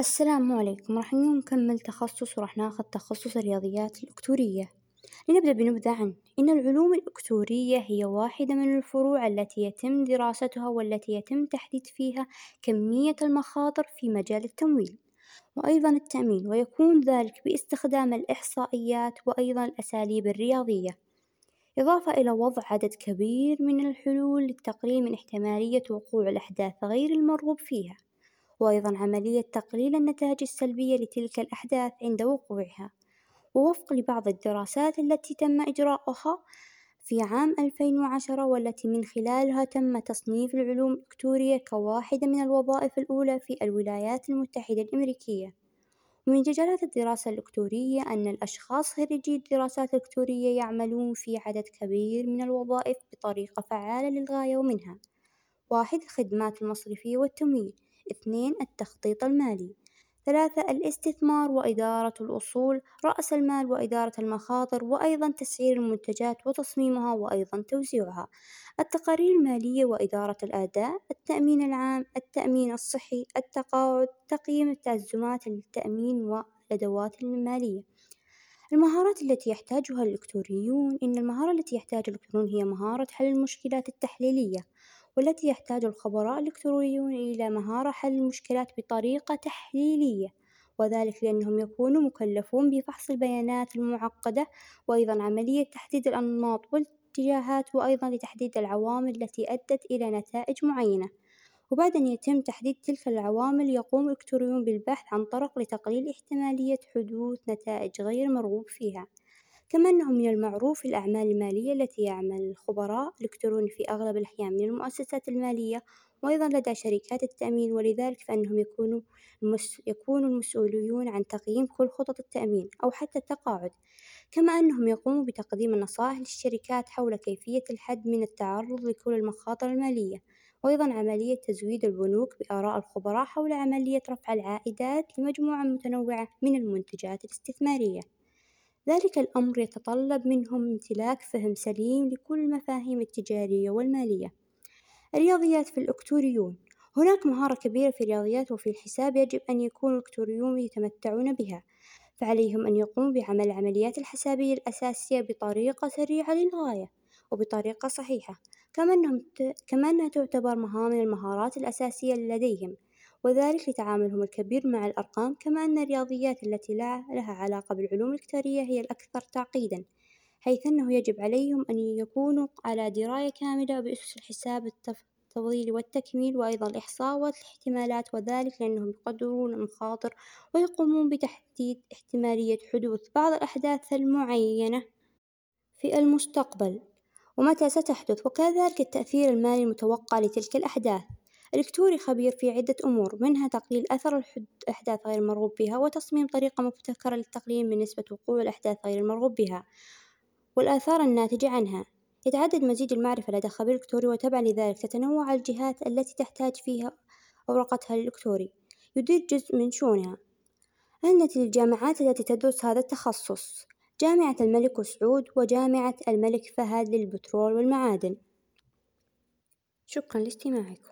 السلام عليكم. راح اليوم نكمل تخصص وراح ناخذ تخصص الرياضيات الإكتورية، لنبدأ بنبذة عنه، إن العلوم الإكتورية هي واحدة من الفروع التي يتم دراستها والتي يتم تحديد فيها كمية المخاطر في مجال التمويل، وأيضًا التأمين ويكون ذلك باستخدام الإحصائيات وأيضًا الأساليب الرياضية، إضافة إلى وضع عدد كبير من الحلول للتقليل من إحتمالية وقوع الأحداث غير المرغوب فيها، وأيضًا عملية تقليل النتائج السلبية لتلك الأحداث عند وقوعها، ووفق لبعض الدراسات التي تم إجراؤها في عام ألفين وعشرة والتي من خلالها تم تصنيف العلوم الإكتورية كواحدة من الوظائف الأولى في الولايات المتحدة الأمريكية، ومن مجالات الدراسة الإكتورية أن الأشخاص خريجي الدراسات الإكتورية يعملون في عدد كبير من الوظائف بطريقة فعالة للغاية ومنها واحد الخدمات المصرفية والتمويل، اثنين التخطيط المالي، ثلاثة الإستثمار وإدارة الأصول، رأس المال وإدارة المخاطر، وأيضًا تسعير المنتجات وتصميمها وأيضًا توزيعها، التقارير المالية وإدارة الأداء، التأمين العام، التأمين الصحي، التقاعد، تقييم التأزمات للتأمين والأدوات المالية، المهارات التي يحتاجها الإكتوريون إن المهارة التي يحتاجها الإكتوريون هي مهارة حل المشكلات التحليلية، والتي يحتاج الخبراء الإكتوريون إلى مهارة حل المشكلات بطريقة تحليلية، وذلك لأنهم يكونوا مكلفون بفحص البيانات المعقدة، وأيضًا عملية تحديد الأنماط والإتجاهات، وأيضًا لتحديد العوامل التي أدت إلى نتائج معينة، وبعد أن يتم تحديد تلك العوامل يقوم الإكتوريون بالبحث عن طرق لتقليل إحتمالية حدوث نتائج غير مرغوب فيها، كما أنه من المعروف الأعمال المالية التي يعمل الخبراء الإكتوريون في أغلب الأحيان من المؤسسات المالية، وأيضًا لدى شركات التأمين، ولذلك فإنهم يكونوا المس- يكون المسؤوليون عن تقييم كل خطط التأمين أو حتى التقاعد، كما أنهم يقوموا بتقديم النصائح للشركات حول كيفية الحد من التعرض لكل المخاطر المالية، وأيضًا عملية تزويد البنوك بآراء الخبراء حول عملية رفع العائدات لمجموعة متنوعة من المنتجات الاستثمارية، ذلك الأمر يتطلب منهم امتلاك فهم سليم لكل المفاهيم التجارية والمالية، الرياضيات في الإكتوريون، هناك مهارة كبيرة في الرياضيات وفي الحساب يجب أن يكون الإكتوريون يتمتعون بها، فعليهم أن يقوموا بعمل العمليات الحسابية الأساسية بطريقة سريعة للغاية وبطريقة صحيحة، كما أنها تعتبر مهارة من المهارات الأساسية لديهم، وذلك لتعاملهم الكبير مع الأرقام، كما أن الرياضيات التي لا لها علاقة بالعلوم الإكتورية هي الأكثر تعقيدًا، حيث أنه يجب عليهم أن يكونوا على دراية كاملة بأسس الحساب التفظيلي والتكميل، وأيضًا الإحصاء والاحتمالات، وذلك لأنهم يقدرون المخاطر ويقومون بتحديد إحتمالية حدوث بعض الأحداث المعينة في المستقبل. ومتى ستحدث، وكذلك التأثير المالي المتوقع لتلك الأحداث، الإكتوري خبير في عدة أمور منها تقليل أثر الأحداث غير المرغوب بها، وتصميم طريقة مبتكرة للتقليل من نسبة وقوع الأحداث غير المرغوب بها، والآثار الناتجة عنها، يتعدد مزيج المعرفة لدى خبير إكتوري، وتبعًا لذلك تتنوع الجهات التي تحتاج فيها ورقتها للإكتوري يدير جزء من شؤونها، عندك الجامعات التي تدرس هذا التخصص، جامعة الملك سعود وجامعة الملك فهد للبترول والمعادن، شكرًا لاستماعكم.